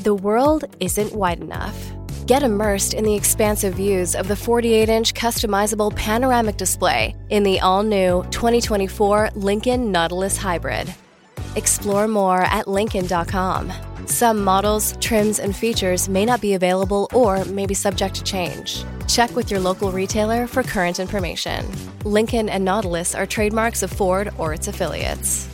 The world isn't wide enough. Get immersed in the expansive views of the 48 inch customizable panoramic display in the all new 2024 Lincoln Nautilus Hybrid. Explore more at Lincoln.com. Some models, trims, and features may not be available or may be subject to change. Check with your local retailer for current information. Lincoln and Nautilus are trademarks of Ford or its affiliates.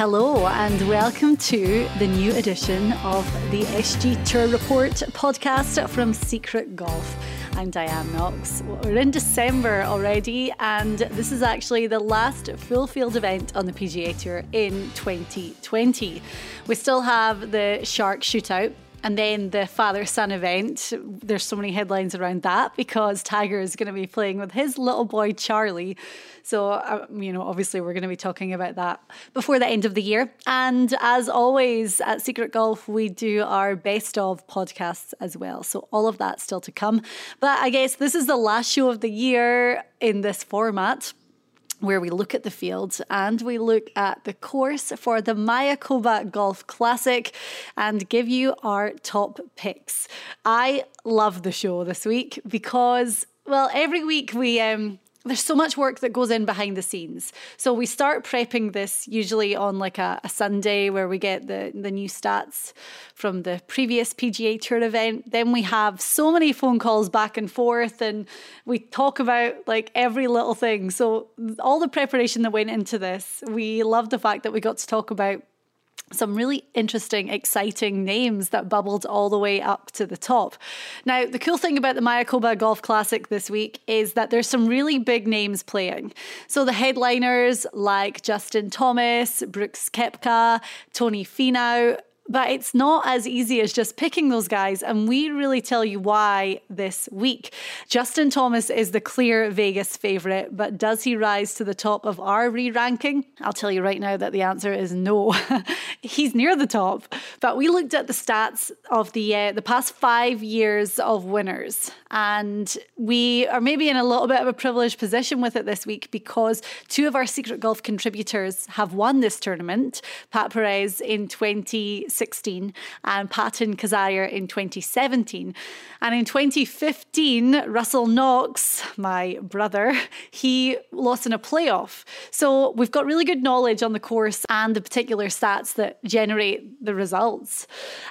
Hello, and welcome to the new edition of the SG Tour Report podcast from Secret Golf. I'm Diane Knox. We're in December already, and this is actually the last full field event on the PGA Tour in 2020. We still have the Shark Shootout and then the father son event, there's so many headlines around that because Tiger is going to be playing with his little boy Charlie. So, uh, you know, obviously we're going to be talking about that before the end of the year. And as always at Secret Golf, we do our best of podcasts as well. So, all of that still to come. But I guess this is the last show of the year in this format where we look at the fields and we look at the course for the Mayakoba Golf Classic and give you our top picks. I love the show this week because, well, every week we um, there's so much work that goes in behind the scenes. So we start prepping this usually on like a, a, Sunday where we get the, the new stats from the previous PGA Tour event. Then we have so many phone calls back and forth and we talk about like every little thing. So all the preparation that went into this, we love the fact that we got to talk about some really interesting, exciting names that bubbled all the way up to the top. Now, the cool thing about the Mayakoba Golf Classic this week is that there's some really big names playing. So the headliners like Justin Thomas, Brooks Koepka, Tony Finau, but it's not as easy as just picking those guys. And we really tell you why this week. Justin Thomas is the clear Vegas favourite, but does he rise to the top of our re ranking? I'll tell you right now that the answer is no. He's near the top. But we looked at the stats of the, uh, the past five years of winners. And we are maybe in a little bit of a privileged position with it this week because two of our Secret Golf contributors have won this tournament Pat Perez in 2016 2016 and Patton Kizzire in 2017. And in 2015, Russell Knox, my brother, he lost in a playoff. So we've got really good knowledge on the course and the particular stats that generate the results.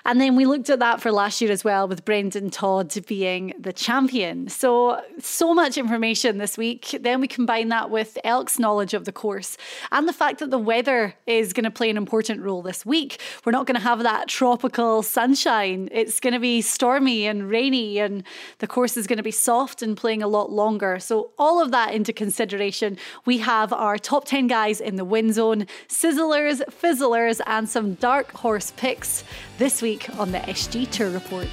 And then we looked at that for last year as well with Brendon Todd being the champion. So, so much information this week. Then we combine that with Elk's knowledge of the course and the fact that the weather is going to play an important role this week. We're not going to have have that tropical sunshine. It's going to be stormy and rainy, and the course is going to be soft and playing a lot longer. So, all of that into consideration, we have our top 10 guys in the win zone, sizzlers, fizzlers, and some dark horse picks this week on the SG Tour Report.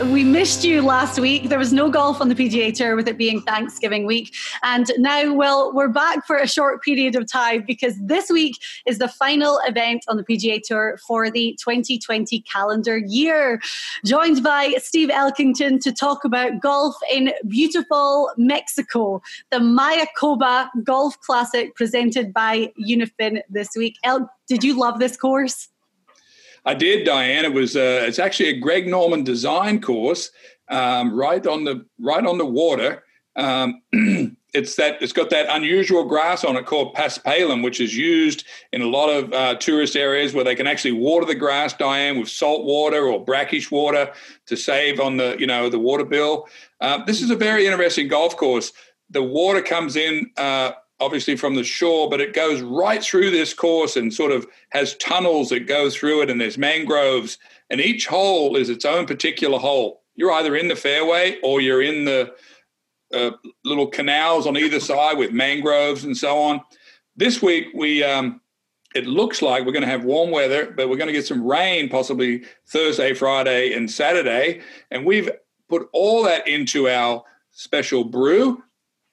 We missed you last week. There was no golf on the PGA Tour with it being Thanksgiving week. And now, well, we're back for a short period of time because this week is the final event on the PGA Tour for the 2020 calendar year. Joined by Steve Elkington to talk about golf in beautiful Mexico, the Mayakoba Golf Classic presented by Unifin this week. El, did you love this course? I did, Diane. It was uh, it's actually a Greg Norman design course, um, right on the right on the water. Um, it's that it's got that unusual grass on it called paspalum, which is used in a lot of uh, tourist areas where they can actually water the grass, Diane, with salt water or brackish water to save on the you know the water bill. Uh, this is a very interesting golf course. The water comes in uh, obviously from the shore, but it goes right through this course and sort of has tunnels that go through it, and there's mangroves, and each hole is its own particular hole. You're either in the fairway or you're in the uh, little canals on either side with mangroves and so on. This week we um, it looks like we're going to have warm weather, but we're going to get some rain possibly Thursday, Friday, and Saturday, and we've put all that into our special brew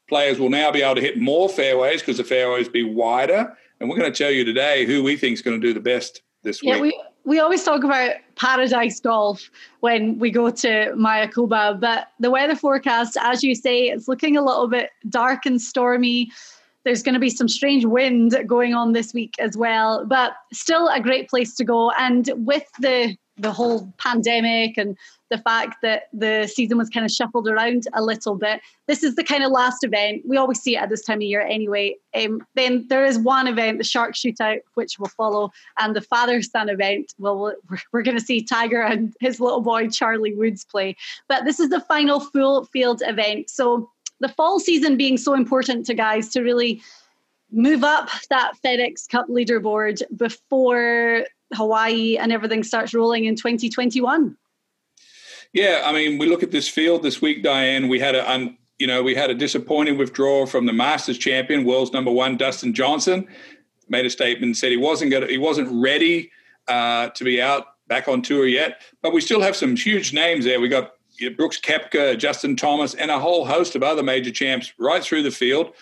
players will now be able to hit more fairways because the fairways be wider. And we're going to tell you today who we think is going to do the best this yeah, week. We- we always talk about paradise golf when we go to Mayakoba, but the weather forecast, as you say, it's looking a little bit dark and stormy. There's going to be some strange wind going on this week as well, but still a great place to go. And with the the whole pandemic and the fact that the season was kind of shuffled around a little bit. This is the kind of last event. We always see it at this time of year anyway. Um, then there is one event, the Shark Shootout, which will follow, and the father son event. Well, we're, going to see Tiger and his little boy Charlie Woods play. But this is the final full field event. So the fall season being so important to guys to really move up that FedEx Cup leaderboard before Hawaii and everything starts rolling in 2021. Yeah, I mean, we look at this field this week, Diane. We had a, um, you know, we had a disappointing withdrawal from the Masters champion, world's number one, Dustin Johnson. Made a statement said he wasn't going he wasn't ready uh, to be out back on tour yet. But we still have some huge names there. We got you know, Brooks Koepka, Justin Thomas, and a whole host of other major champs right through the field.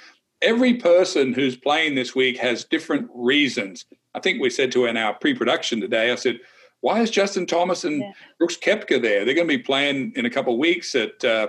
Every person who's playing this week has different reasons. I think we said to in our pre-production today, I said, why is Justin Thomas and yeah. Brooks Koepka there? They're going to be playing in a couple of weeks at uh,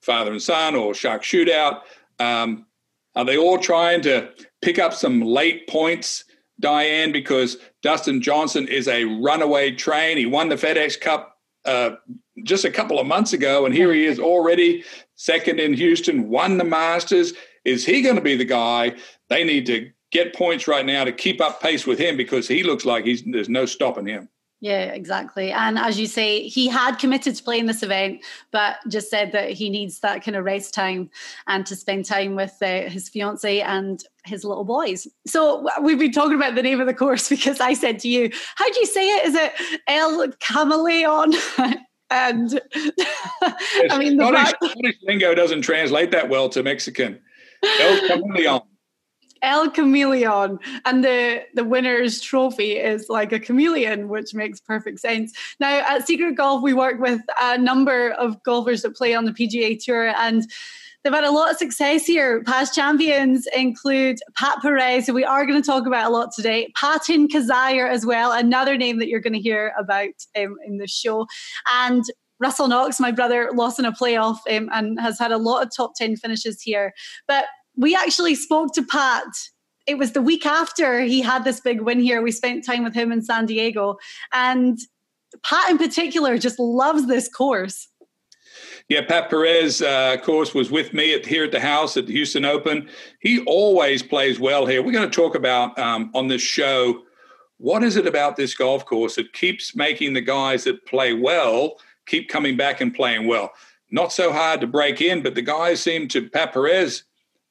Father and Son or Shark Shootout. Um, are they all trying to pick up some late points, Diane? Because Dustin Johnson is a runaway train. He won the FedEx Cup uh, just a couple of months ago, and here he is already second in Houston, won the Masters. Is he going to be the guy they need to get points right now to keep up pace with him because he looks like he's there's no stopping him. Yeah, exactly. And as you say, he had committed to playing this event, but just said that he needs that kind of race time and to spend time with uh, his fiance and his little boys. So we've been talking about the name of the course because I said to you, how do you say it? Is it El Camaleon? and I mean, the Spanish, fact- Scottish lingo doesn't translate that well to Mexican. El Camaleon. El Chameleon, and the the winner's trophy is like a chameleon, which makes perfect sense. Now at Secret Golf, we work with a number of golfers that play on the PGA Tour, and they've had a lot of success here. Past champions include Pat Perez, who we are going to talk about a lot today, Patton Kizzire as well, another name that you're going to hear about um, in the show, and Russell Knox, my brother, lost in a playoff um, and has had a lot of top 10 finishes here. But we actually spoke to Pat. It was the week after he had this big win here. We spent time with him in San Diego. And Pat, in particular, just loves this course. Yeah, Pat Perez, uh, of course, was with me at, here at the house at the Houston Open. He always plays well here. We're going to talk about um, on this show what is it about this golf course that keeps making the guys that play well keep coming back and playing well. Not so hard to break in, but the guys seem to Pat Perez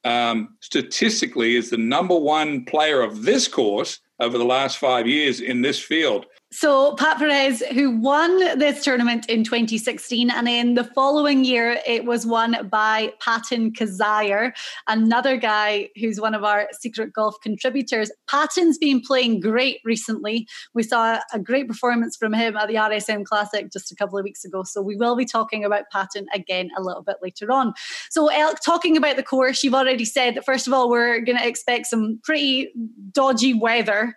um, statistically is the number one player of this course over the last five years in this field. So Pat Perez, who won this tournament in 2016, and in the following year it was won by Patton Kizzire, another guy who's one of our secret golf contributors. Patton's been playing great recently. We saw a great performance from him at the RSM Classic just a couple of weeks ago. So we will be talking about Patton again a little bit later on. So Elk, talking about the course, you've already said that first of all we're going to expect some pretty dodgy weather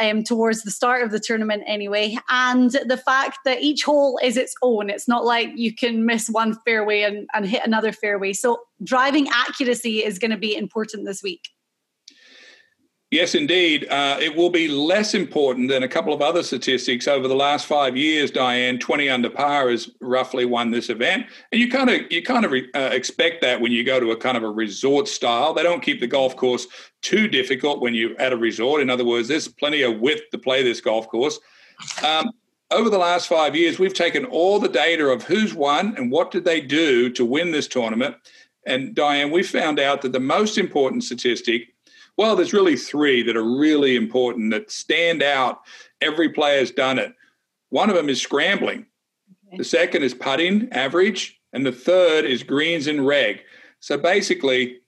um, towards the start of the tournament anyway. And the fact that each hole is its own, it's not like you can miss one fairway and, and hit another fairway. So driving accuracy is going to be important this week. Yes, indeed. Uh, it will be less important than a couple of other statistics over the last five years. Diane, twenty under par has roughly won this event, and you kind of you kind of uh, expect that when you go to a kind of a resort style. They don't keep the golf course too difficult when you're at a resort. In other words, there's plenty of width to play this golf course. Um, over the last five years, we've taken all the data of who's won and what did they do to win this tournament. And Diane, we found out that the most important statistic well, there's really three that are really important that stand out. Every player's done it. One of them is scrambling. Okay. The second is putting average, and the third is greens and reg. So basically,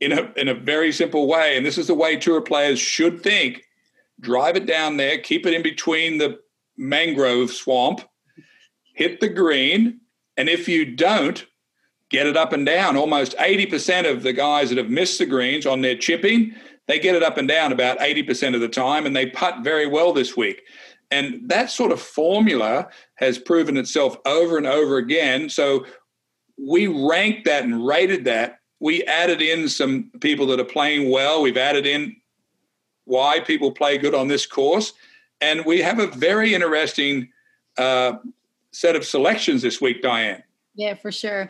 in a in a very simple way, and this is the way tour players should think: drive it down there, keep it in between the mangrove swamp, hit the green, and if you don't, get it up and down. Almost 80% of the guys that have missed the greens on their chipping, they get it up and down about 80% of the time, and they putt very well this week. And that sort of formula has proven itself over and over again. So we ranked that and rated that. We added in some people that are playing well. We've added in why people play good on this course. And we have a very interesting uh, set of selections this week, Diane. Yeah, for sure.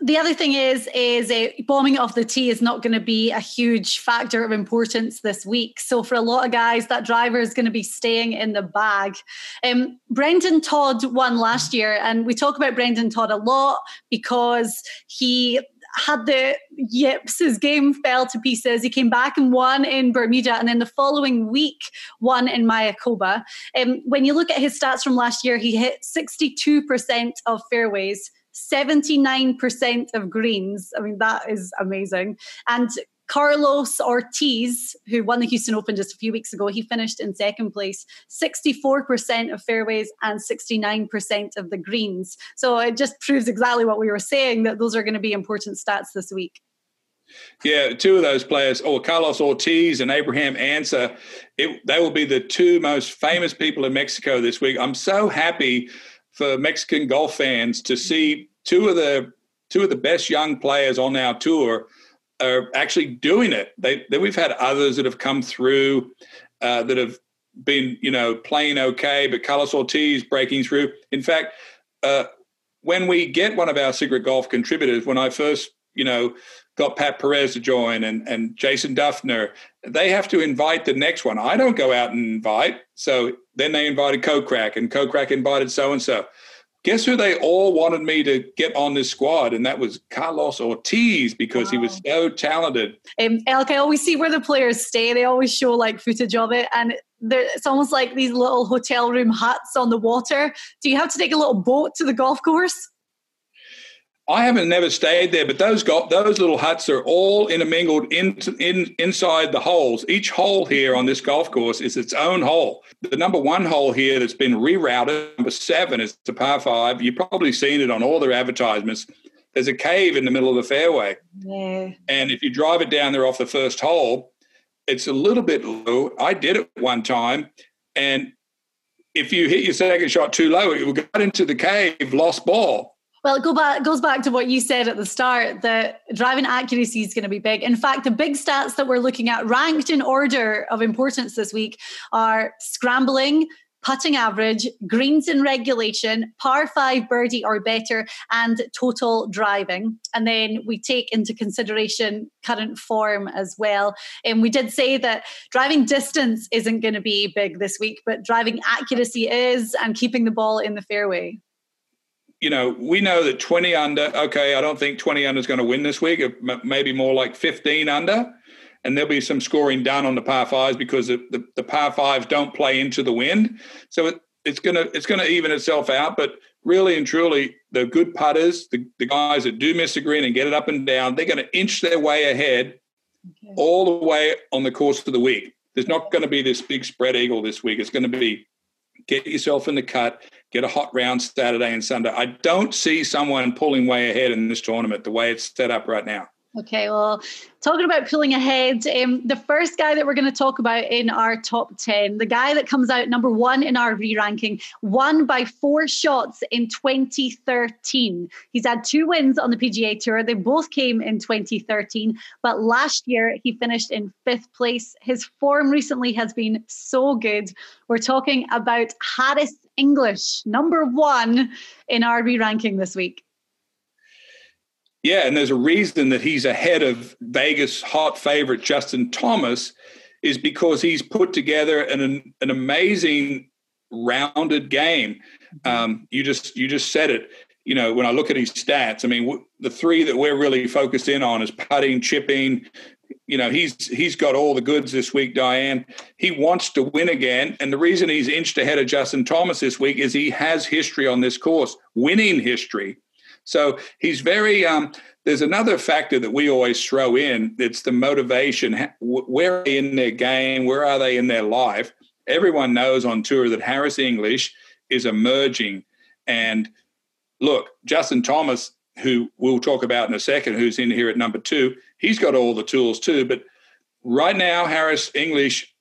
The other thing is, is bombing off the tee is not going to be a huge factor of importance this week. So for a lot of guys, that driver is going to be staying in the bag. Um, Brendon Todd won last year, and we talk about Brendon Todd a lot because he had the yips. His game fell to pieces. He came back and won in Bermuda, and then the following week won in Mayakoba. Um, when you look at his stats from last year, he hit 62% of fairways. 79% of greens. I mean, that is amazing. And Carlos Ortiz, who won the Houston Open just a few weeks ago, he finished in second place, 64% of fairways and 69% of the greens. So it just proves exactly what we were saying that those are going to be important stats this week. Yeah, two of those players, or Carlos Ortiz and Abraham Ancer, it, they will be the two most famous people in Mexico this week. I'm so happy for Mexican golf fans to see two of the two of the best young players on our tour are actually doing it. They, they we've had others that have come through uh, that have been you know playing okay, but Carlos Ortiz breaking through. In fact, uh, when we get one of our secret golf contributors, when I first you know got Pat Perez to join and, and Jason Dufner, they have to invite the next one. I don't go out and invite. So then they invited Kokrak and Kokrak invited so and so. Guess who they all wanted me to get on this squad? And that was Carlos Ortiz because wow. he was so talented. Um, Elk, I always see where the players stay. They always show like footage of it. And it's almost like these little hotel room huts on the water. Do you have to take a little boat to the golf course? I haven't never stayed there, but those got those little huts are all intermingled in, in inside the holes. Each hole here on this golf course is its own hole. The number one hole here that's been rerouted, number seven, is the par five. You've probably seen it on all their advertisements. There's a cave in the middle of the fairway, yeah. and if you drive it down there off the first hole, it's a little bit low. I did it one time, and if you hit your second shot too low, it will go into the cave, lost ball well, it go back, goes back to what you said at the start that driving accuracy is going to be big. In fact, the big stats that we're looking at, ranked in order of importance this week, are scrambling, putting average, greens in regulation, par five birdie or better, and total driving. And then we take into consideration current form as well. And we did say that driving distance isn't going to be big this week, but driving accuracy is, and keeping the ball in the fairway you know, we know that 20 under, okay, I don't think 20 under is going to win this week, maybe more like 15 under. And there'll be some scoring done on the par fives because the, the, the par fives don't play into the wind. So it, it's gonna it's gonna even itself out. But really and truly, the good putters, the, the guys that do miss the green and get it up and down, they're going to inch their way ahead okay. all the way on the course of the week. There's not going to be this big spread eagle this week. It's going to be get yourself in the cut, get a hot round Saturday and Sunday. I don't see someone pulling way ahead in this tournament the way it's set up right now. Okay, well, talking about pulling ahead, um, the first guy that we're going to talk about in our top 10, the guy that comes out number one in our re ranking, won by four shots in 2013. He's had two wins on the PGA Tour. They both came in 2013, but last year he finished in fifth place. His form recently has been so good. We're talking about Harris English, number one in our re ranking this week. Yeah, and there's a reason that he's ahead of Vegas hot favorite Justin Thomas is because he's put together an an amazing rounded game. Mm-hmm. Um, you just you just said it. You know, when I look at his stats, I mean, w- the three that we're really focused in on is putting, chipping. You know, he's he's got all the goods this week, Diane. He wants to win again, and the reason he's inched ahead of Justin Thomas this week is he has history on this course, winning history. So he's very. Um, there's another factor that we always throw in. It's the motivation. Where are they in their game? Where are they in their life? Everyone knows on tour that Harris English is emerging. And look, Justin Thomas, who we'll talk about in a second, who's in here at number two, he's got all the tools too. But right now, Harris English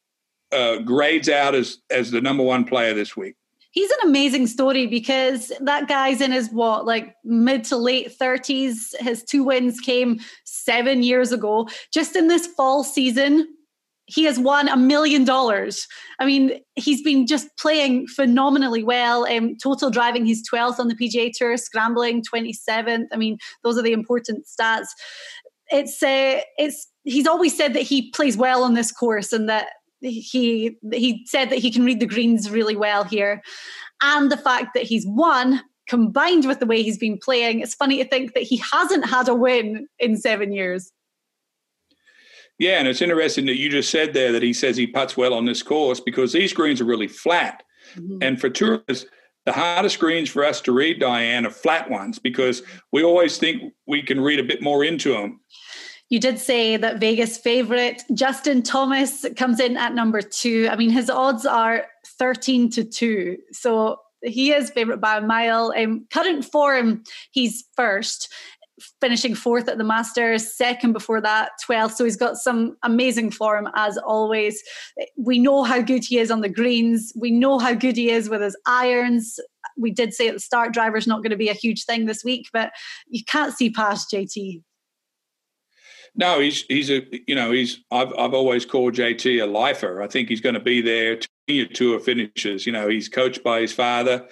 uh, grades out as as the number one player this week he's an amazing story because that guy's in his what like mid to late 30s his two wins came seven years ago just in this fall season he has won a million dollars. I mean, he's been just playing phenomenally well. Um, total driving, he's 12th on the PGA Tour, scrambling 27th. I mean, those are the important stats. It's uh, it's he's always said that he plays well on this course and that he he said that he can read the greens really well here. And the fact that he's won combined with the way he's been playing it's funny to think that he hasn't had a win in 7 years. Yeah and it's interesting that you just said there that he says he puts well on this course because these greens are really flat. Mm-hmm. and for tourists the hardest greens for us to read diane are flat ones because we always think we can read a bit more into them you did say that Vegas favorite Justin Thomas comes in at number two. I mean, his odds are 13 to 2. So he is favorite by a mile. Um, current form, he's first, finishing fourth at the Masters, second before that, 12th. So he's got some amazing form as always. We know how good he is on the greens, we know how good he is with his irons. We did say at the start, driver's not going to be a huge thing this week, but you can't see past JT. No, he's he's a you know he's I've I've always called JT a lifer. I think he's going to be there to tour finishes. You know, he's coached by his father.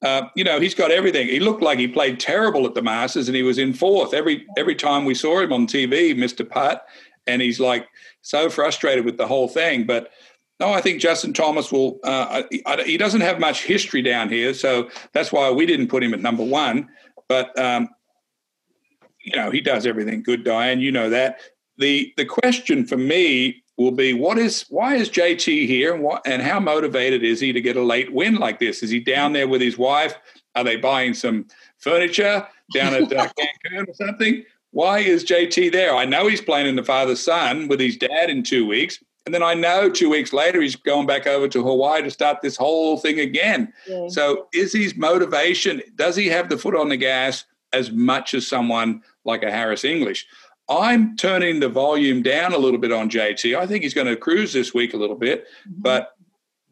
Uh, you know, he's got everything. He looked like he played terrible at the Masters, and he was in fourth every every time we saw him on TV, Mister Putt, and he's like so frustrated with the whole thing. But no, I think Justin Thomas will. Uh, he doesn't have much history down here, so that's why we didn't put him at number one. But um, you know, he does everything good, Diane. You know that. The the question for me will be what is why is JT here and what and how motivated is he to get a late win like this? Is he down there with his wife? Are they buying some furniture down at uh, Cancun or something? Why is JT there? I know he's playing in the father son with his dad in two weeks. And then I know two weeks later he's going back over to Hawaii to start this whole thing again. Yeah. So is his motivation, does he have the foot on the gas as much as someone like a Harris English. I'm turning the volume down a little bit on JT. I think he's going to cruise this week a little bit, mm-hmm. but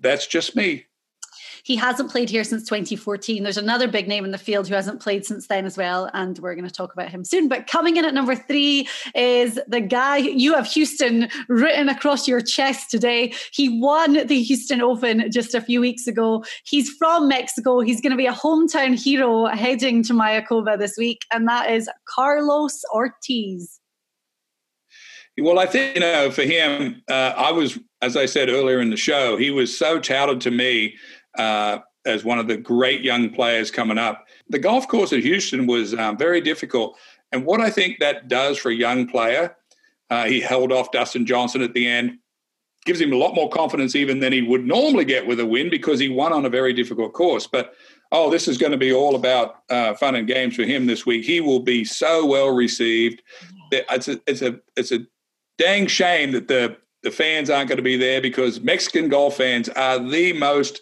that's just me. He hasn't played here since 2014. There's another big name in the field who hasn't played since then as well, and we're going to talk about him soon. But coming in at number three is the guy you have Houston written across your chest today. He won the Houston Open just a few weeks ago. He's from Mexico. He's going to be a hometown hero heading to Mayakoba this week, and that is Carlos Ortiz. Well, I think, you know, for him, uh, I was, as I said earlier in the show, he was so touted to me uh, as one of the great young players coming up. The golf course at Houston was um, very difficult. And what I think that does for a young player, uh, he held off Dustin Johnson at the end, gives him a lot more confidence even than he would normally get with a win because he won on a very difficult course. But oh, this is going to be all about uh, fun and games for him this week. He will be so well received. It's a, it's a, it's a dang shame that the the fans aren't going to be there because Mexican golf fans are the most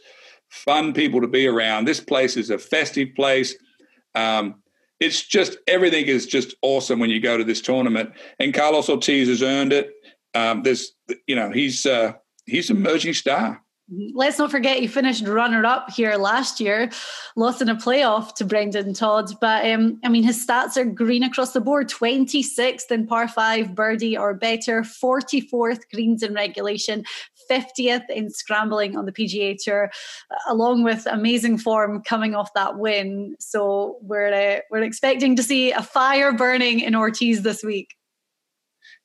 fun people to be around. This place is a festive place. Um, it's just everything is just awesome when you go to this tournament. And Carlos Ortiz has earned it. Um, there's, you know, he's uh, he's an emerging star. Let's not forget he finished runner up here last year, lost in a playoff to Brendon Todd. But um, I mean, his stats are green across the board 26th in par five, birdie or better, 44th greens in regulation, 50th in scrambling on the PGA Tour, along with amazing form coming off that win. So we're, uh, we're expecting to see a fire burning in Ortiz this week.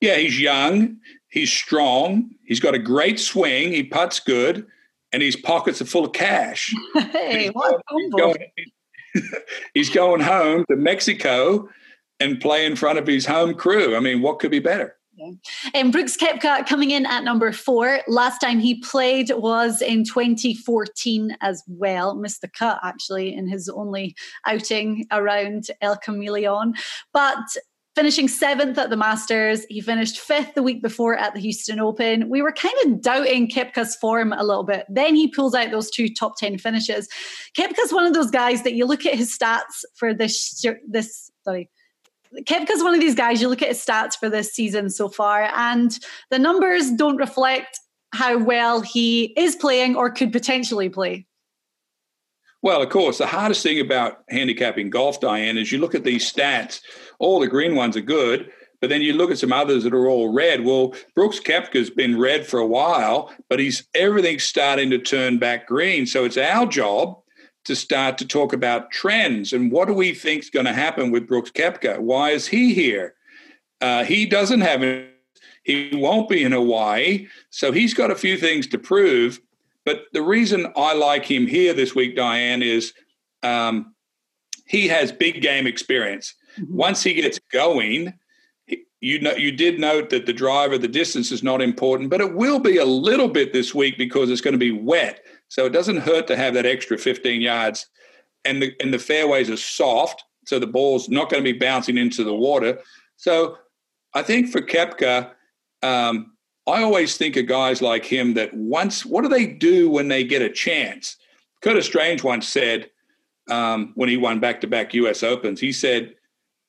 Yeah, he's young, he's strong, he's got a great swing, he puts good and his pockets are full of cash. Hey, he's, what going, he's, going, he's going home to Mexico and play in front of his home crew. I mean, what could be better? And Brooks Koepka coming in at number four. Last time he played was in 2014 as well. Missed the cut actually in his only outing around El Camaleon. But finishing seventh at the Masters. He finished fifth the week before at the Houston Open. We were kind of doubting Koepka's form a little bit. Then he pulls out those two top 10 finishes. Koepka's one of those guys that you look at his stats for this, this, sorry, Koepka's one of these guys, you look at his stats for this season so far, and the numbers don't reflect how well he is playing or could potentially play. Well, of course, the hardest thing about handicapping golf, Diane, is you look at these stats. All the green ones are good, but then you look at some others that are all red. Well, Brooks Koepka's been red for a while, but he's everything's starting to turn back green. So it's our job to start to talk about trends and what do we think is going to happen with Brooks Koepka? Why is he here? Uh, he doesn't have it. He won't be in Hawaii, so he's got a few things to prove. But the reason I like him here this week, Diane, is um, he has big game experience. Mm-hmm. Once he gets going, you know, you did note that the driver, the distance is not important, but it will be a little bit this week because it's going to be wet. So it doesn't hurt to have that extra 15 yards, and the and the fairways are soft, so the ball's not going to be bouncing into the water. So I think for Koepka, um, I always think of guys like him that once, what do they do when they get a chance? Curtis Strange once said, um, when he won back to back US Opens, he said,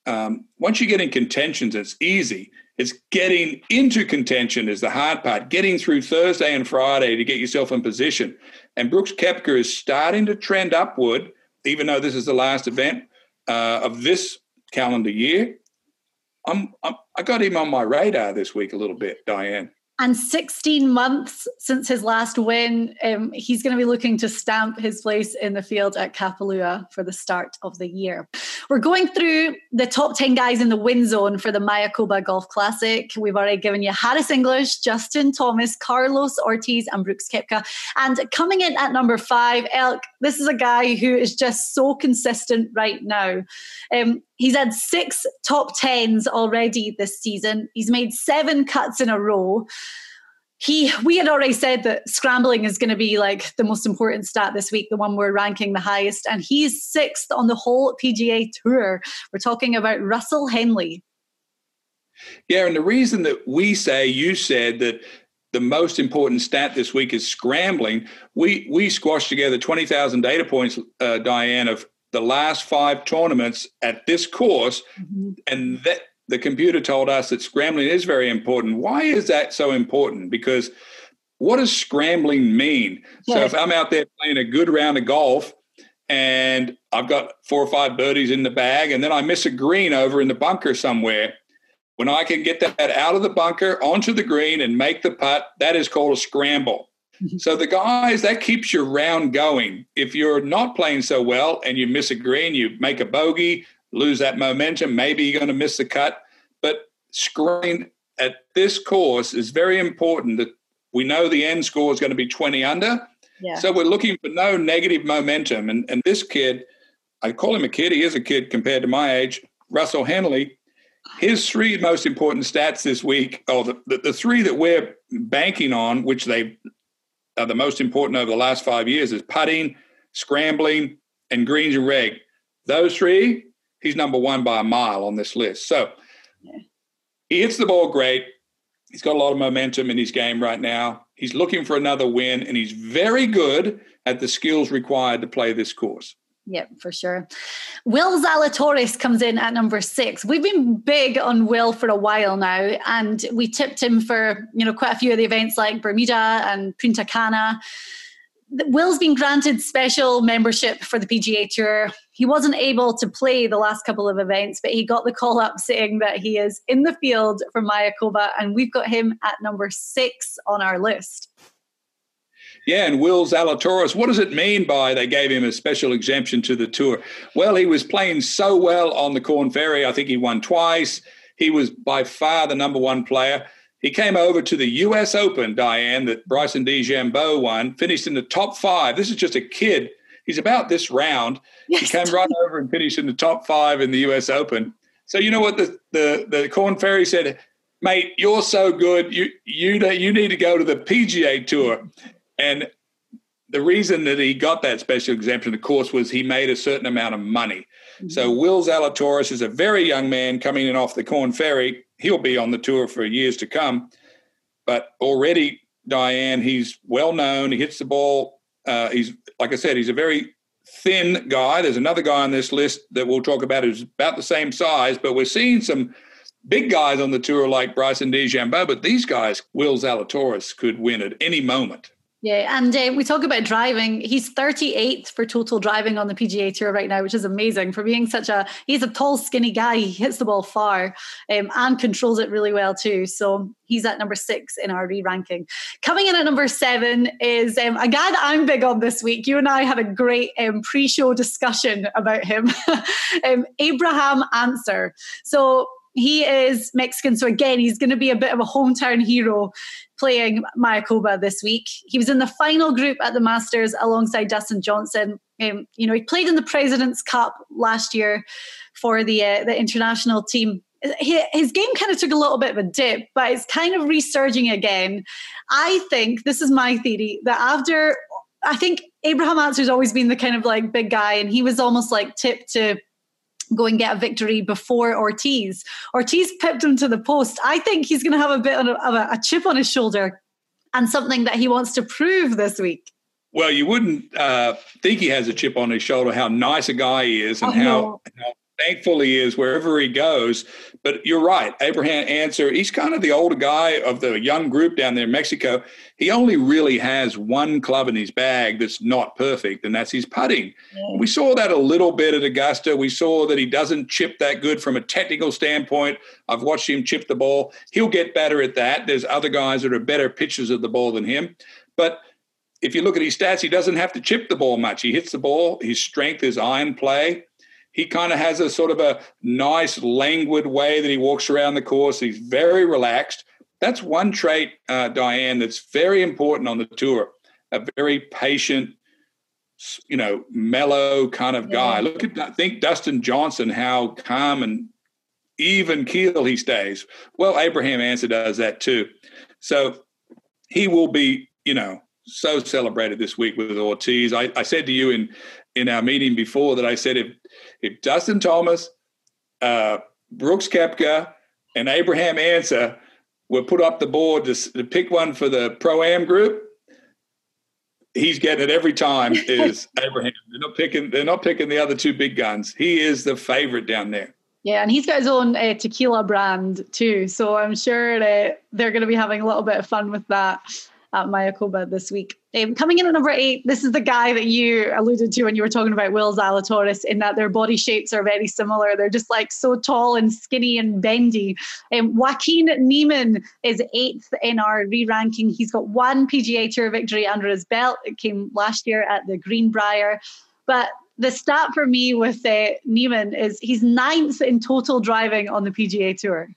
um, once you get in contentions, it's easy. It's getting into contention is the hard part, getting through Thursday and Friday to get yourself in position. And Brooks Koepka is starting to trend upward, even though this is the last event uh, of this calendar year. I'm, I'm, I got him on my radar this week a little bit, Diane. And 16 months since his last win, um, he's going to be looking to stamp his place in the field at Kapalua for the start of the year. We're going through the top 10 guys in the win zone for the Mayakoba Golf Classic. We've already given you Harris English, Justin Thomas, Carlos Ortiz, and Brooks Koepka. And coming in at number five, Elk, this is a guy who is just so consistent right now. Um, he's had six top tens already this season. He's made seven cuts in a row. He we had already said that scrambling is going to be like the most important stat this week the one we're ranking the highest and he's sixth on the whole pga tour. We're talking about russell henley. Yeah and the reason that we say you said that the most important stat this week is scrambling we we squashed together 20000 data points uh, diane of the last five tournaments at this course mm-hmm. and that the computer told us that scrambling is very important. Why is that so important? Because what does scrambling mean? Yeah. So if I'm out there playing a good round of golf and I've got four or five birdies in the bag and then I miss a green over in the bunker somewhere, when I can get that out of the bunker onto the green and make the putt, that is called a scramble. Mm-hmm. So the guys that keeps your round going. If you're not playing so well and you miss a green, you make a bogey, lose that momentum. Maybe you're going to miss the cut. But screen at this course is very important that we know the end score is going to be 20 under. Yeah. So we're looking for no negative momentum. And, and this kid, I call him a kid, he is a kid compared to my age, Russell Henley. His three most important stats this week, or the, the, the three that we're banking on, which they are the most important over the last five years, is putting, scrambling, and greens and reg. Those three, he's number one by a mile on this list. So he hits the ball great. He's got a lot of momentum in his game right now. He's looking for another win, and he's very good at the skills required to play this course. Yep, for sure. Will Zalatoris comes in at number six. We've been big on Will for a while now, and we tipped him for you know quite a few of the events like Bermuda and Punta Cana. Will's been granted special membership for the PGA Tour. He wasn't able to play the last couple of events, but he got the call up saying that he is in the field for Mayakoba, and we've got him at number six on our list. Yeah, and Will Zalatoris, what does it mean by they gave him a special exemption to the tour? Well, he was playing so well on the Korn Ferry. I think he won twice. He was by far the number one player. He came over to the U.S. Open, Diane, that Bryson DeChambeau won, finished in the top five. This is just a kid. He's about this round. Yes. He came right over and finished in the top five in the U.S. Open. So you know what the the the Korn Ferry said, mate, you're so good. You you you need to go to the PGA Tour. And the reason that he got that special exemption, of course, was he made a certain amount of money. Mm-hmm. So Will Zalatoris is a very young man coming in off the Korn Ferry. He'll be on the tour for years to come. But already, Diane, he's well known. He hits the ball. Uh, he's like I said, he's a very thin guy. There's another guy on this list that we'll talk about who's about the same size, but we're seeing some big guys on the tour like Bryson DeChambeau. But these guys, Will Zalatoris, could win at any moment. Yeah, and uh, we talk about driving. He's 38th for total driving on the PGA Tour right now, which is amazing for being such a. He's a tall, skinny guy. He hits the ball far um, and controls it really well too. So he's at number six in our re-ranking. Coming in at number seven is um, a guy that I'm big on this week. You and I had a great um, pre-show discussion about him, um, Abraham Ancer. So he is Mexican. So again, he's going to be a bit of a hometown hero playing Mayakoba this week. He was in the final group at the Masters alongside Dustin Johnson. Um, you know, he played in the President's Cup last year for the uh, the international team. His game kind of took a little bit of a dip, but it's kind of resurging again. I think this is my theory that after I think Abraham Ancer's always been the kind of like big guy, and he was almost like tipped to go and get a victory before Ortiz. Ortiz pipped him to the post. I think he's going to have a bit of a, a, chip on his shoulder and something that he wants to prove this week. Well, you wouldn't uh, think he has a chip on his shoulder, how nice a guy he is and oh, how, no. how thankful he is wherever he goes. But you're right. Abraham Ancer, he's kind of the older guy of the young group down there in Mexico. He only really has one club in his bag that's not perfect, and that's his putting. Yeah. We saw that a little bit at Augusta. We saw that he doesn't chip that good from a technical standpoint. I've watched him chip the ball. He'll get better at that. There's other guys that are better pitchers of the ball than him. But if you look at his stats, he doesn't have to chip the ball much. He hits the ball. His strength is iron play he kind of has a sort of a nice, languid way that he walks around the course. He's very relaxed. That's one trait, uh, Diane, that's very important on the tour. A very patient, you know, mellow kind of guy. Yeah. Look at, think Dustin Johnson, how calm and even keel he stays. Well, Abraham Ancer does that too. So he will be, you know, so celebrated this week with Ortiz. I, I said to you in in our meeting before that I said if if Dustin Thomas, uh, Brooks Koepka, and Abraham Ancer were put up the board to, to pick one for the pro am group, he's getting it every time. Is Abraham? They're not picking. They're not picking the other two big guns. He is the favorite down there. Yeah, and he's got his own uh, tequila brand too, so I'm sure uh, they're going to be having a little bit of fun with that at Mayakoba this week. Um, coming in at number eight, this is the guy that you alluded to when you were talking about Will Zalatoris, in that their body shapes are very similar. They're just like so tall and skinny and bendy. Um, Joaquin Niemann is eighth in our re-ranking. He's got one PGA Tour victory under his belt. It came last year at the Greenbrier. But the stat for me with uh, Niemann is he's ninth in total driving on the PGA Tour.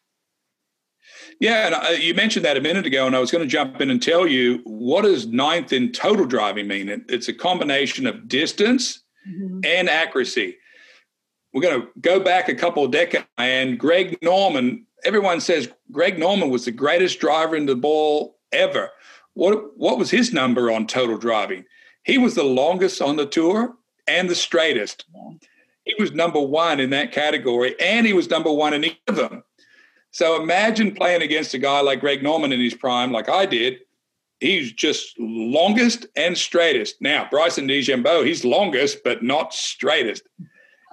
Yeah, and I, you mentioned that a minute ago, and I was going to jump in and tell you what does ninth in total driving mean? It, it's a combination of distance mm-hmm. and accuracy. We're going to go back a couple of decades, and Greg Norman. Everyone says Greg Norman was the greatest driver in the ball ever. What what was his number on total driving? He was the longest on the tour and the straightest. He was number one in that category, and he was number one in each of them. So imagine playing against a guy like Greg Norman in his prime, like I did, he's just longest and straightest. Now, Bryson DeChambeau, he's longest, but not straightest.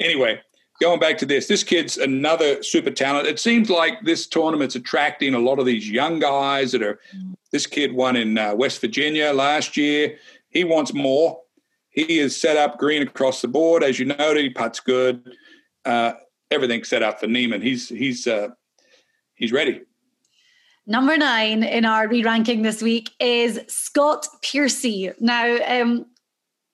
Anyway, going back to this, this kid's another super talent. It seems like this tournament's attracting a lot of these young guys that are. This kid won in uh, West Virginia last year. He wants more. He is set up green across the board, as you noted. He puts good. Uh, everything's set up for Niemann. He's he's uh, he's ready. Number nine in our re-ranking this week is Scott Piercy. Now, um,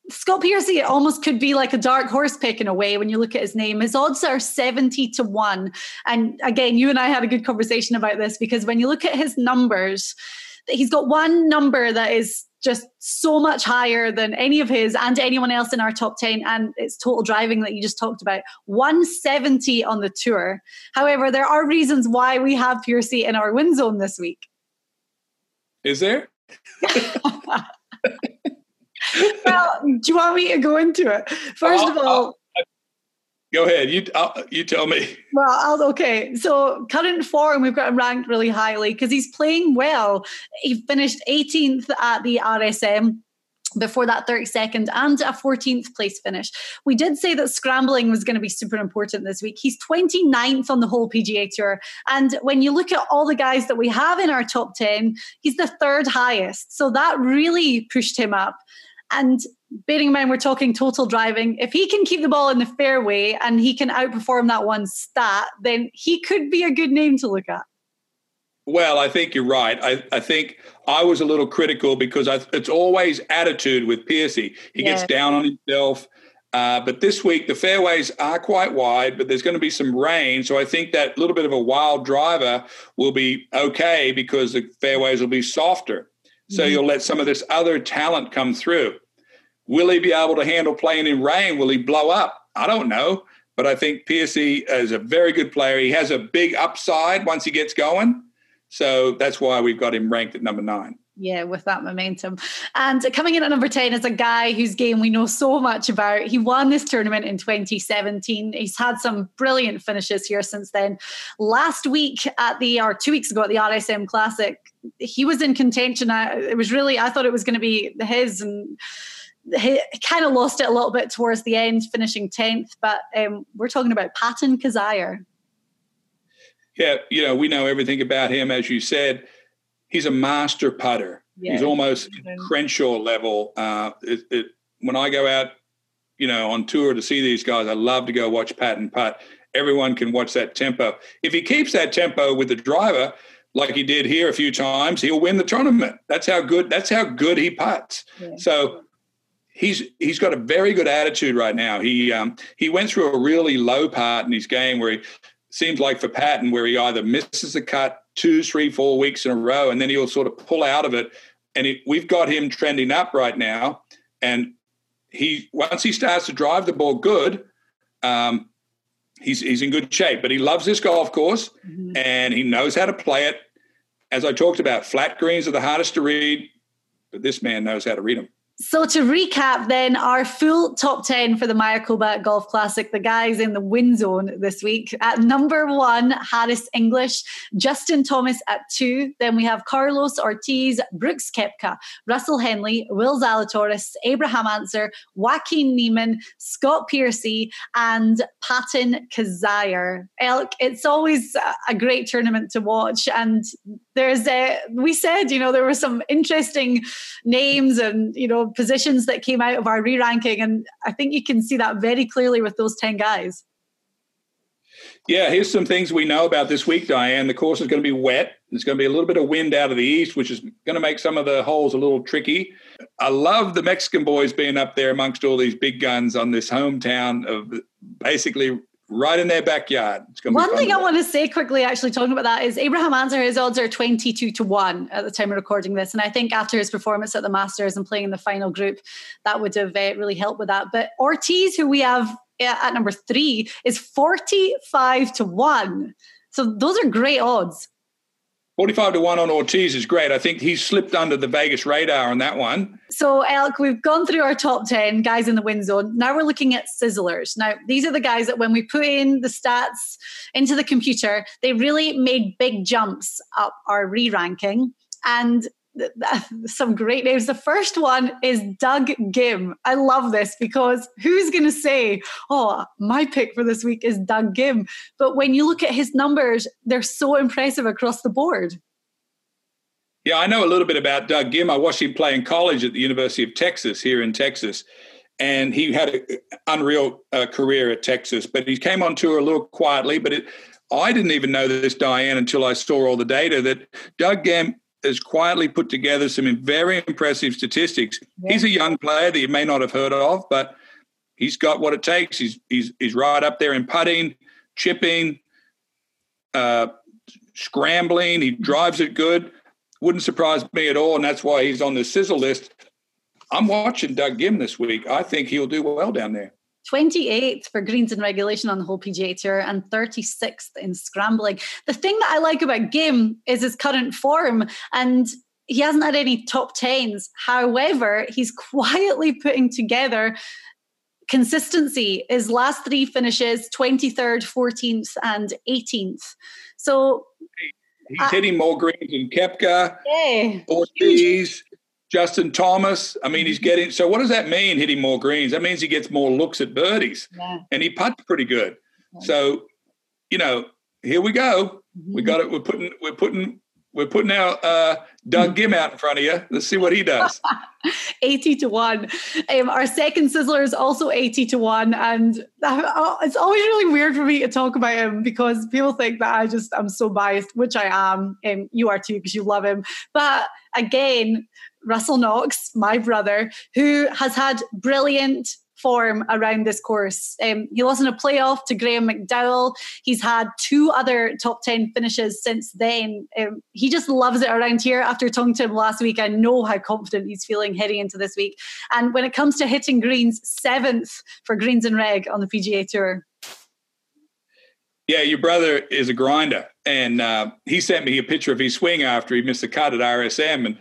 Scott Piercy almost could be like a dark horse pick in a way when you look at his name. His odds are 70 to 1. And again, you and I had a good conversation about this because when you look at his numbers, he's got one number that is just so much higher than any of his and anyone else in our top 10 and it's total driving that you just talked about. 170 on the tour. However there are reasons why we have piercy in our win zone this week. Is there? Well do you want me to go into it? First of all Go ahead. You uh, you tell me. Well, I'll, okay. So current form, we've got him ranked really highly because he's playing well. He finished 18th at the RSM before that 32nd and a 14th place finish. We did say that scrambling was going to be super important this week. He's 29th on the whole PGA Tour. And when you look at all the guys that we have in our top 10, he's the third highest. So that really pushed him up. And bearing in mind we're talking total driving, if he can keep the ball in the fairway and he can outperform that one stat, then he could be a good name to look at. Well, I think you're right. I, I think I was a little critical because I, it's always attitude with Piercy. He yeah. gets down on himself. Uh, but this week, the fairways are quite wide, but there's going to be some rain. So I think that little bit of a wild driver will be okay because the fairways will be softer. So mm-hmm. you'll let some of this other talent come through. Will he be able to handle playing in rain? Will he blow up? I don't know. But I think Piercy is a very good player. He has a big upside once he gets going. So that's why we've got him ranked at number nine. Yeah, with that momentum. And coming in at number 10 is a guy whose game we know so much about. He won this tournament in 2017. He's had some brilliant finishes here since then. Last week at the, or two weeks ago at the RSM Classic, he was in contention. I, it was really, I thought it was going to be his. And he kind of lost it a little bit towards the end, finishing 10th. But um, we're talking about Patton Kizzire. Yeah, you know, we know everything about him. As you said, he's a master putter. Yeah. He's almost Crenshaw level. Uh, it, it, when I go out, you know, on tour to see these guys, I love to go watch Patton putt. Everyone can watch that tempo. If he keeps that tempo with the driver, like he did here a few times, he'll win the tournament. That's how good. That's how good he puts. Yeah. So he's he's got a very good attitude right now. He um, he went through a really low part in his game where he seems like for Patton, where he either misses the cut two, three, four weeks in a row, and then he'll sort of pull out of it. And it, we've got him trending up right now. And he once he starts to drive the ball good, um, he's he's in good shape. But he loves this golf course, mm-hmm. and he knows how to play it. As I talked about, flat greens are the hardest to read, but this man knows how to read them. So to recap, then our full top ten for the Mayakoba Golf Classic, the guys in the win zone this week. At number one, Harris English, Justin Thomas at two. Then we have Carlos Ortiz, Brooks Koepka, Russell Henley, Will Zalatoris, Abraham Ancer, Joaquin Niemann, Scott Piercy, and Patton Kizzire. Elk, it's always a great tournament to watch, and there's a. We said, you know, there were some interesting names and you know positions that came out of our re-ranking and i think you can see that very clearly with those 10 guys. Yeah here's some things we know about this week diane. The course is going to be wet. There's going to be a little bit of wind out of the east which is going to make some of the holes a little tricky. I love the mexican boys being up there amongst all these big guns on this hometown of basically right in their backyard. One thing I want to say quickly, actually talking about that, is Abraham Ancer, his odds are 22 to 1 at the time of recording this. And I think after his performance at the Masters and playing in the final group, that would have uh, really helped with that. But Ortiz, who we have uh, at number three, is 45 to 1. So those are great odds. 45 to 1 on Ortiz is great. I think he's slipped under the Vegas radar on that one. So, Elk, we've gone through our top 10 guys in the win zone. Now we're looking at sizzlers. Now, these are the guys that when we put in the stats into the computer, they really made big jumps up our re ranking. And some great names. The first one is Doug Ghim. I love this because who's going to say, oh, my pick for this week is Doug Ghim? But when you look at his numbers, they're so impressive across the board. Yeah, I know a little bit about Doug Ghim. I watched him play in college at the University of Texas here in Texas. And he had an unreal uh, career at Texas, but he came on tour a little quietly. But it, I didn't even know this, Diane, until I saw all the data that Doug Ghim has quietly put together some very impressive statistics. Yeah. He's a young player that you may not have heard of, but he's got what it takes. He's he's he's right up there in putting, chipping, uh, scrambling. He drives it good. Wouldn't surprise me at all, and that's why he's on the sizzle list. I'm watching Doug Ghim this week. I think he'll do well down there. 28th for greens and regulation on the whole PGA Tour and 36th in scrambling. The thing that I like about Ghim is his current form and he hasn't had any top 10s. However, he's quietly putting together consistency. His last three finishes 23rd, 14th, and 18th. So he's uh, hitting more greens than Koepka, yeah, Ortiz, Justin Thomas. I mean, he's getting. So what does that mean? Hitting more greens? That means he gets more looks at birdies, yeah. and he puts pretty good. Yeah. So, you know, here we go. Mm-hmm. We got it. We're putting. We're putting. We're putting our uh, Doug mm-hmm. Out in front of you. Let's see what he does. 80 to 1. Um, our second sizzler is also 80 to 1. And uh, it's always really weird for me to talk about him because people think that I just, I'm so biased, which I am. Um, you are too because you love him. But again, Russell Knox, my brother, who has had brilliant form around this course. Um, he lost in a playoff to Graham McDowell. He's had two other top 10 finishes since then. Um, he just loves it around here. After talking to him last week, I know how confident he's feeling heading into this week. And when it comes to hitting greens, seventh for greens and reg on the PGA Tour. Yeah, your brother is a grinder, and uh, he sent me a picture of his swing after he missed a cut at RSM, and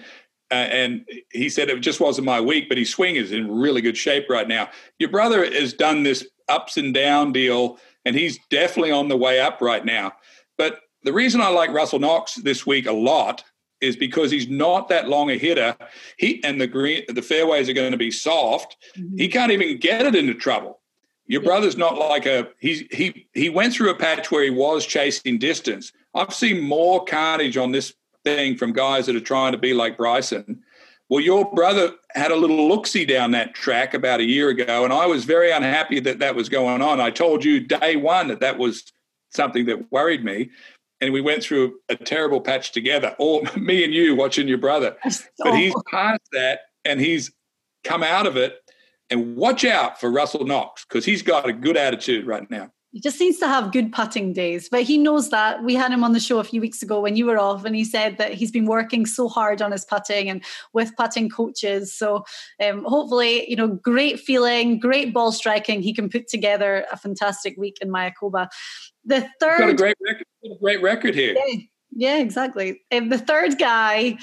uh, and he said it just wasn't my week, but his swing is in really good shape right now. Your brother has done this ups and down deal, and he's definitely on the way up right now. But the reason I like Russell Knox this week a lot is because he's not that long a hitter. He and the green the fairways are going to be soft. Mm-hmm. He can't even get it into trouble. Your brother's not like a he's he he went through a patch where he was chasing distance. I've seen more carnage on this thing from guys that are trying to be like Bryson. Well, your brother had a little looksy down that track about a year ago, and I was very unhappy that that was going on. I told you day one that that was something that worried me, and we went through a terrible patch together, all me and you watching your brother. But he's past that, and he's come out of it. And watch out for Russell Knox because he's got a good attitude right now. He just seems to have good putting days, but he knows that. We had him on the show a few weeks ago when you were off, and he said that he's been working so hard on his putting and with putting coaches. So um, hopefully, you know, great feeling, great ball striking. He can put together a fantastic week in Mayakoba. The third, got a great record. A great record here. Yeah, yeah exactly. Um, the third guy,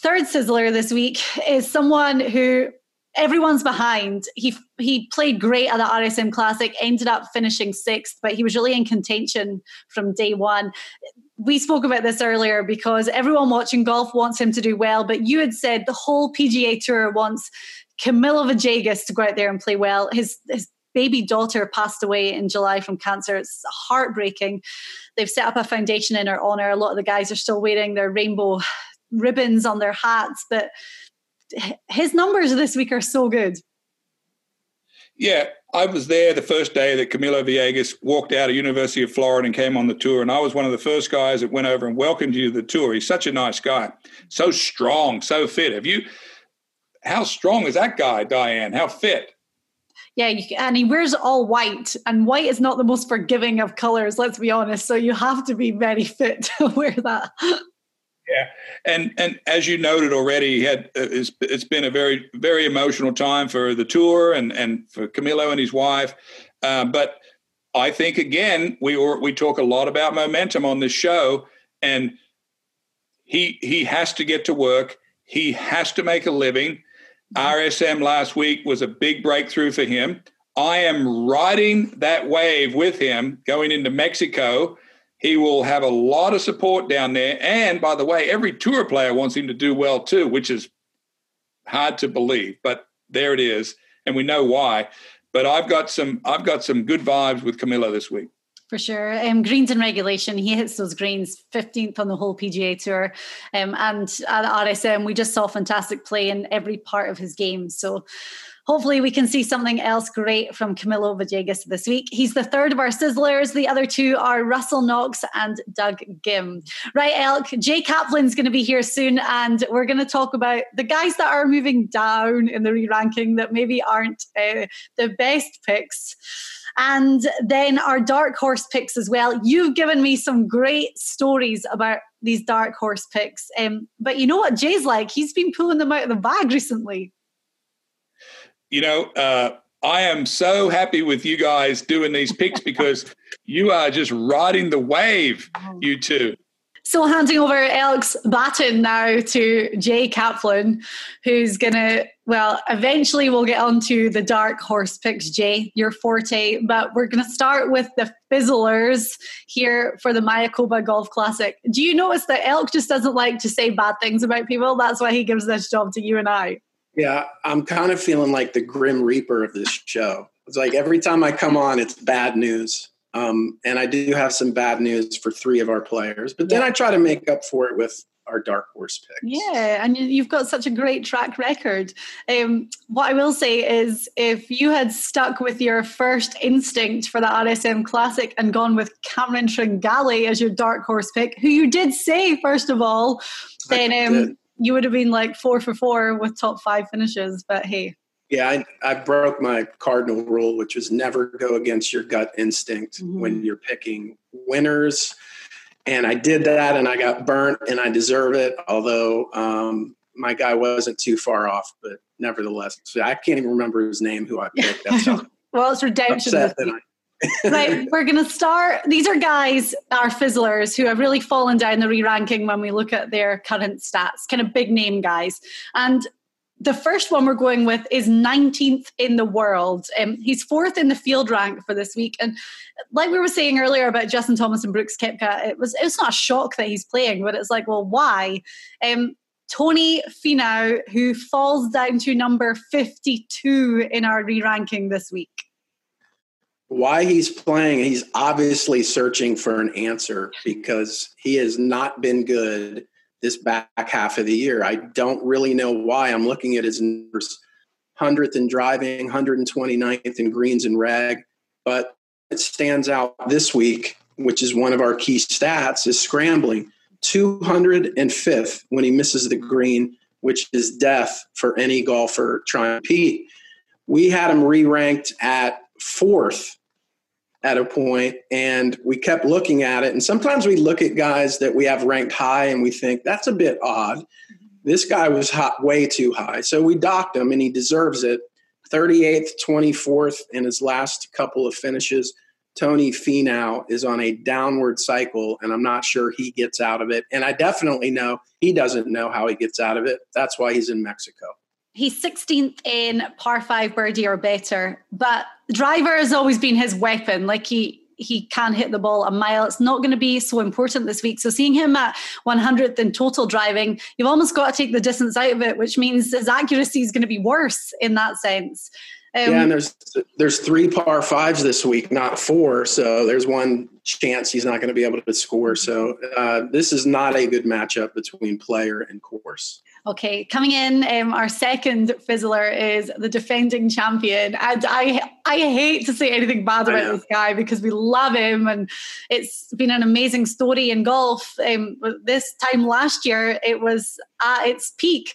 third sizzler this week is someone who everyone's behind. He he played great at the RSM Classic, ended up finishing sixth, but he was really in contention from day one. We spoke about this earlier because everyone watching golf wants him to do well, but you had said the whole PGA Tour wants Camilo Villegas to go out there and play well. His his baby daughter passed away in July from cancer. It's heartbreaking. They've set up a foundation in her honor. A lot of the guys are still wearing their rainbow ribbons on their hats, but his numbers this week are so good. Yeah, I was there the first day that Camilo Villegas walked out of University of Florida and came on the tour, and I was one of the first guys that went over and welcomed you to the tour. He's such a nice guy, so strong, so fit. Have you? How strong is that guy, Diane? How fit? Yeah, and he wears all white, and white is not the most forgiving of colors. Let's be honest. So you have to be very fit to wear that. Yeah, and and as you noted already, had uh, it's, it's been a very very emotional time for the tour and and for Camilo and his wife. Uh, but I think again we were, we talk a lot about momentum on this show, and he he has to get to work. He has to make a living. RSM last week was a big breakthrough for him. I am riding that wave with him going into Mexico He will have a lot of support down there. And by the way, every tour player wants him to do well too, which is hard to believe, but there it is. And we know why. But I've got some I've got some good vibes with Camilo this week for sure. Um, greens in regulation, he hits those greens 15th on the whole PGA Tour. Um, and at RSM, we just saw fantastic play in every part of his game. So hopefully we can see something else great from Camilo Villegas this week. He's the third of our sizzlers. The other two are Russell Knox and Doug Ghim. Right, Elk, Jay Kaplan's going to be here soon, and we're going to talk about the guys that are moving down in the re-ranking that maybe aren't uh, the best picks and then our dark horse picks as well. You've given me some great stories about these dark horse picks. Um, but you know what Jay's like? He's been pulling them out of the bag recently. You know, uh, I am so happy with you guys doing these picks because you are just riding the wave, you two. So handing over Elk's baton now to Jay Kaplan, who's gonna well, eventually we'll get on to the dark horse picks, Jay, your forte, but we're gonna start with the fizzlers here for the Mayakoba Golf Classic. Do you notice that Elk just doesn't like to say bad things about people? That's why he gives this job to you and I. Yeah, I'm kind of feeling like the grim reaper of this show. It's like every time I come on, it's bad news. Um, and I do have some bad news for three of our players, but then I try to make up for it with our dark horse picks. Yeah, and you've got such a great track record. Um, what I will say is, if you had stuck with your first instinct for the RSM Classic and gone with Cameron Tringale as your dark horse pick, who you did say first of all, then um, you would have been like four for four with top five finishes. But hey, yeah, I, I broke my cardinal rule, which is never go against your gut instinct mm-hmm. when you're picking winners. And I did that and I got burnt and I deserve it. Although um, my guy wasn't too far off, but nevertheless, so I can't even remember his name who I picked. That's well, it's redemption. Right, we're going to start. These are guys, our fizzlers, who have really fallen down the re ranking when we look at their current stats, kind of big name guys. And the first one we're going with is 19th in the world. Um, he's fourth in the field rank for this week. And like we were saying earlier about Justin Thomas and Brooks Koepka, it was it's not a shock that he's playing, but it's like, well, why? Um, Tony Finau, who falls down to number 52 in our re-ranking this week. Why he's playing, he's obviously searching for an answer because he has not been good this back half of the year. I don't really know why. I'm looking at his numbers 100th in driving, 129th in greens and reg, but it stands out this week, which is one of our key stats, is scrambling. 205th when he misses the green, which is death for any golfer trying to compete. We had him re ranked at fourth at a point and we kept looking at it. And sometimes we look at guys that we have ranked high and we think that's a bit odd. This guy was hot, way too high. So we docked him and he deserves it. 38th 24th in his last couple of finishes. Tony finau is on a downward cycle and i'm not sure he gets out of it. And i definitely know he doesn't know how he gets out of it. That's why he's in mexico. He's 16th in par five birdie or better, but driver has always been his weapon. Like he he can hit the ball a mile. It's not going to be so important this week. So seeing him at 100th in total driving, you've almost got to take the distance out of it, which means his accuracy is going to be worse in that sense. Um, yeah, and there's there's three par fives this week, not four. So there's one chance he's not going to be able to score. So uh, this is not a good matchup between player and course. Okay, coming in, um, our second fizzler is the defending champion, and I I hate to say anything bad about this guy because we love him, and it's been an amazing story in golf. Um, this time last year, it was at its peak.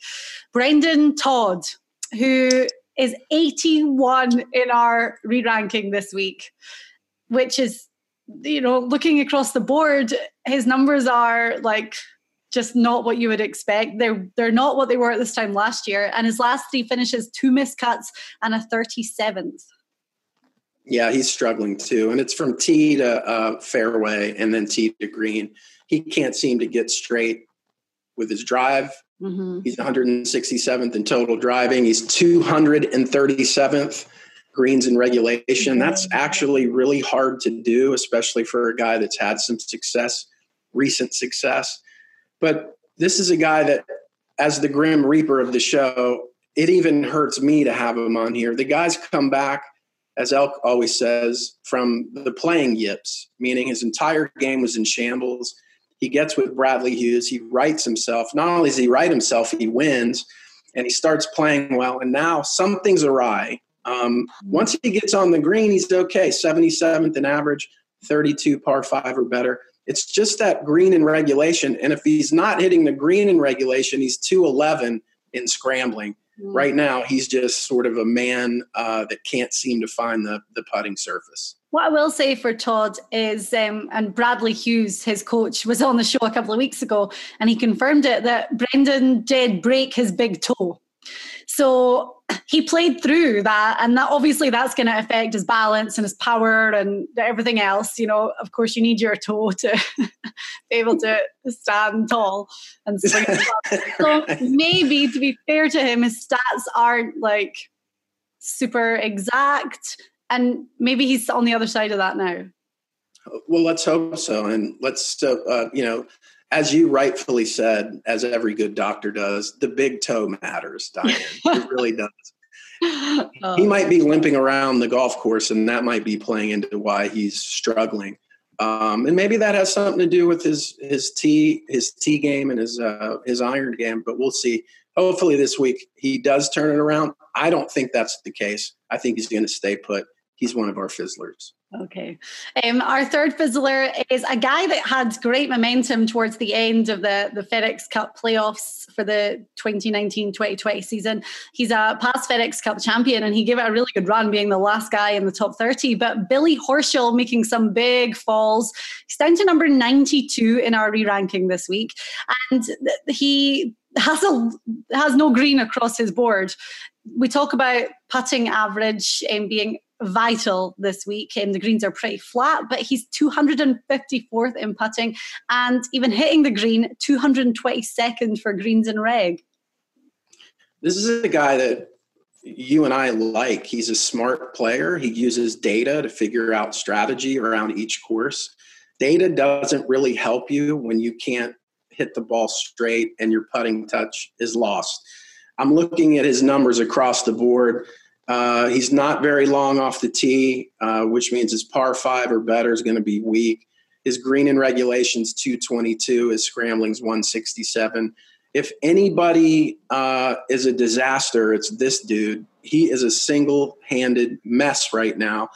Brendon Todd, who is 81 in our re-ranking this week, which is, you know, looking across the board, his numbers are like just not what you would expect. They're they're not what they were at this time last year. And his last three finishes, two missed cuts and a 37th. Yeah, he's struggling too. And it's from tee to uh, fairway and then tee to green. He can't seem to get straight with his drive Mm-hmm. He's 167th in total driving. He's 237th greens in regulation. That's actually really hard to do, especially for a guy that's had some success, recent success. But this is a guy that, as the grim reaper of the show, it even hurts me to have him on here. The guy's come back, as Elk always says, from the playing yips, meaning his entire game was in shambles. He gets with Bradley Hughes. He rights himself. Not only does he right himself, he wins, and he starts playing well. And now something's awry. Um, once he gets on the green, he's okay. 77th in average, 32 par five or better. It's just that green in regulation. And if he's not hitting the green in regulation, he's 211 in scrambling. Mm. Right now, he's just sort of a man uh, that can't seem to find the, the putting surface. What I will say for Todd is, um, and Bradley Hughes, his coach, was on the show a couple of weeks ago, and he confirmed it that Brendon did break his big toe. So he played through that, and that obviously that's going to affect his balance and his power and everything else. You know, of course, you need your toe to be able to stand tall and swing. so maybe, to be fair to him, his stats aren't like super exact, and maybe he's on the other side of that now. Well, let's hope so, and let's uh, uh, you know as you rightfully said, as every good doctor does, the big toe matters, Diane. it really does. Oh. He might be limping around the golf course, and that might be playing into why he's struggling. Um, and maybe that has something to do with his his tee his tee game and his uh, his iron game. But we'll see. Hopefully, this week he does turn it around. I don't think that's the case. I think he's going to stay put. He's one of our fizzlers. Okay. Um, our third fizzler is a guy that had great momentum towards the end of the, the FedEx Cup playoffs for the 2019 2020 season. He's a past FedEx Cup champion and he gave it a really good run, being the last guy in the top 30. But Billy Horschel making some big falls. He's down to number 92 in our re ranking this week. And he has a has no green across his board. We talk about putting average and being vital this week. And the greens are pretty flat, but he's 254th in putting and even hitting the green 222nd for greens and reg. This is a guy that you and I like. He's a smart player. He uses data to figure out strategy around each course. Data doesn't really help you when you can't hit the ball straight and your putting touch is lost. I'm looking at his numbers across the board. Uh, he's not very long off the tee, uh, which means his par five or better is going to be weak. His green in regulations 222, his scrambling's 167. If anybody uh, is a disaster, it's this dude. He is a single handed mess right now.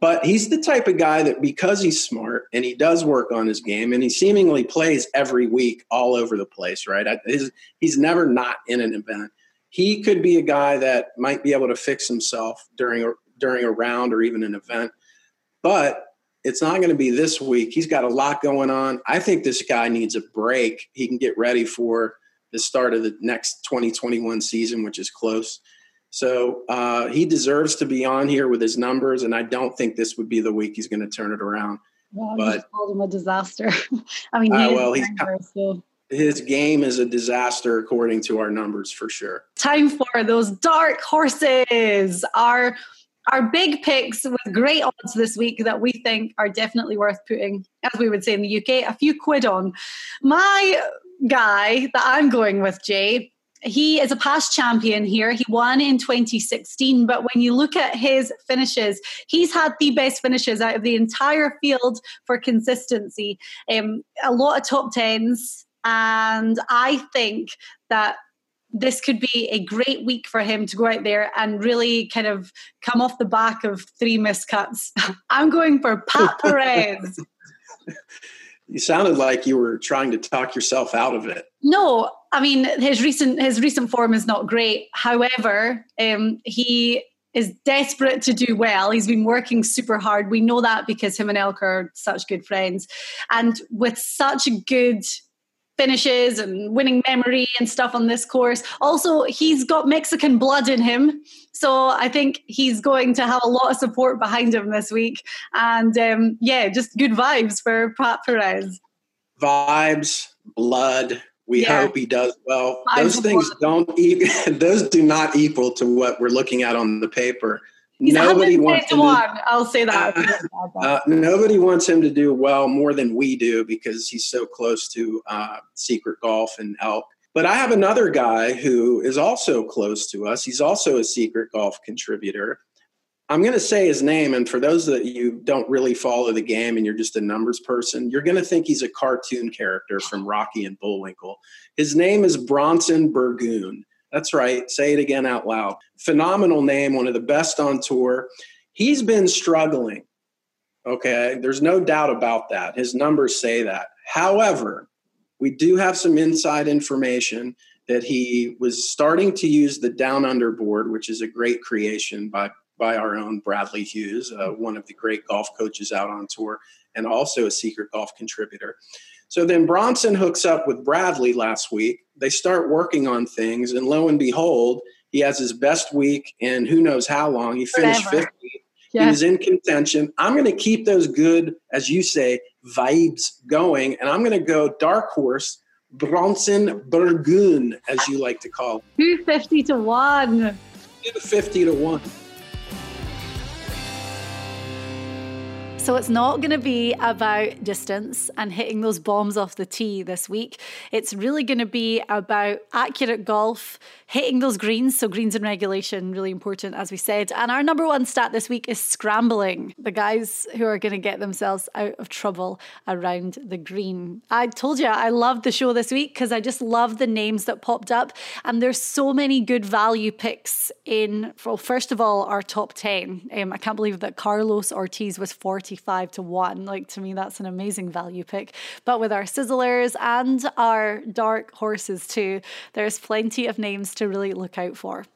But he's the type of guy that because he's smart and he does work on his game and he seemingly plays every week all over the place, right? His, he's never not in an event he could be a guy that might be able to fix himself during a, during a round or even an event. But it's not going to be this week. He's got a lot going on. I think this guy needs a break. He can get ready for the start of the next 2021 season, which is close. So uh, he deserves to be on here with his numbers, and I don't think this would be the week he's going to turn it around. Well, but called him a disaster. I mean, uh, well, he's, so his game is a disaster according to our numbers for sure. Time for those dark horses. Our our big picks with great odds this week that we think are definitely worth putting, as we would say in the UK, a few quid on. My guy that I'm going with, Jay, he is a past champion here. He won in 2016, but when you look at his finishes, he's had the best finishes out of the entire field for consistency. Um, a lot of top tens, and I think that this could be a great week for him to go out there and really kind of come off the back of three miscuts. I'm going for Pat Perez. you sounded like you were trying to talk yourself out of it. No, I mean his recent his recent form is not great. However, um, he is desperate to do well. He's been working super hard. We know that because him and Elk are such good friends, and with such good finishes and winning memory and stuff on this course. Also, he's got Mexican blood in him. So I think he's going to have a lot of support behind him this week. And um, yeah, just good vibes for Pat Perez. Vibes, blood. We yeah. hope he does well. Vibes those things blood. don't. E- those do not equal to what we're looking at on the paper. He's nobody wants him to one. I'll say that. Uh, uh, nobody wants him to do well more than we do because he's so close to uh, Secret Golf and Elk. But I have another guy who is also close to us. He's also a Secret Golf contributor. I'm going to say his name, and for those that you don't really follow the game and you're just a numbers person, you're going to think he's a cartoon character from Rocky and Bullwinkle. His name is Bronson Burgoon. That's right. Say it again out loud. Phenomenal name, one of the best on tour. He's been struggling. Okay. There's no doubt about that. His numbers say that. However, we do have some inside information that he was starting to use the down under board, which is a great creation by by our own Bradley Hughes, uh, one of the great golf coaches out on tour, and also a secret golf contributor. So then Bronson hooks up with Bradley last week. They start working on things, and lo and behold, he has his best week in who knows how long. He finished Forever. 50. Yeah. He was in contention. I'm going to keep those good, as you say, vibes going, and I'm going to go dark horse Bronson Burgoon, as you like to call him. 250 to 1. 250 to 1. So it's not going to be about distance and hitting those bombs off the tee this week. It's really going to be about accurate golf, hitting those greens. So greens in regulation, really important, as we said. And our number one stat this week is scrambling. The guys who are going to get themselves out of trouble around the green. I told you I loved the show this week because I just love the names that popped up. And there's so many good value picks in, well, first of all, our top 10. Um, I can't believe that Carlos Ortiz was 40 Five to 1. Like to me, that's an amazing value pick. But with our sizzlers and our dark horses too, there's plenty of names to really look out for.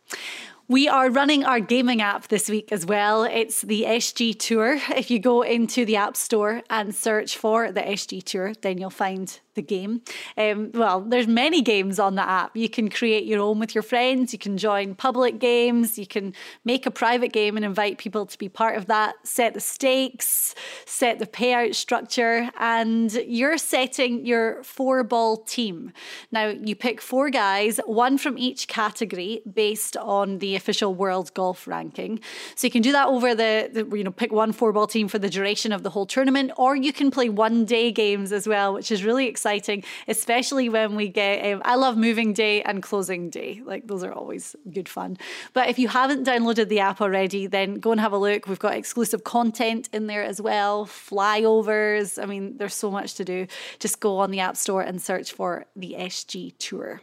We are running our gaming app this week as well. It's the SG Tour. If you go into the App Store and search for the SG Tour, then you'll find the game. Um, well, there's many games on the app. You can create your own with your friends. You can join public games. You can make a private game and invite people to be part of that. Set the stakes, set the payout structure, and you're setting your four ball team. Now you pick four guys, one from each category, based on the official world golf ranking. So you can do that over the, the you know pick one four ball team for the duration of the whole tournament, or you can play one day games as well, which is really exciting exciting, especially when we get. Um, I love moving day and closing day. Like those are always good fun. But if you haven't downloaded the app already, then go and have a look. We've got exclusive content in there as well, flyovers. I mean, there's so much to do. Just go on the App Store and search for the SG Tour.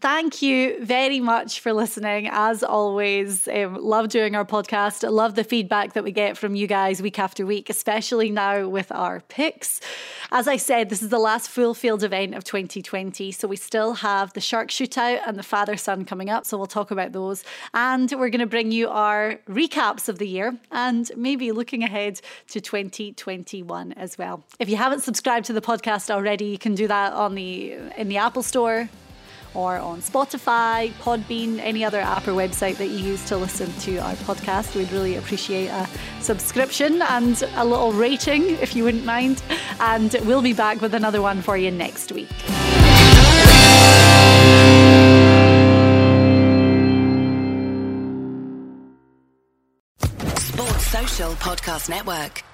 Thank you very much for listening. As always, um, love doing our podcast. Love the feedback that we get from you guys week after week, especially now with our picks. As I said, this is the last full field event of 2020. So we still have the shark shootout and the father son coming up. So we'll talk about those. And we're going to bring you our recaps of the year and maybe looking ahead to 2021 as well. If you haven't subscribed to the podcast already, you can do that on the in the Apple Store, or on Spotify, Podbean, any other app or website that you use to listen to our podcast. We'd really appreciate a subscription and a little rating if you wouldn't mind. And we'll be back with another one for you next week. Sports Social Podcast Network.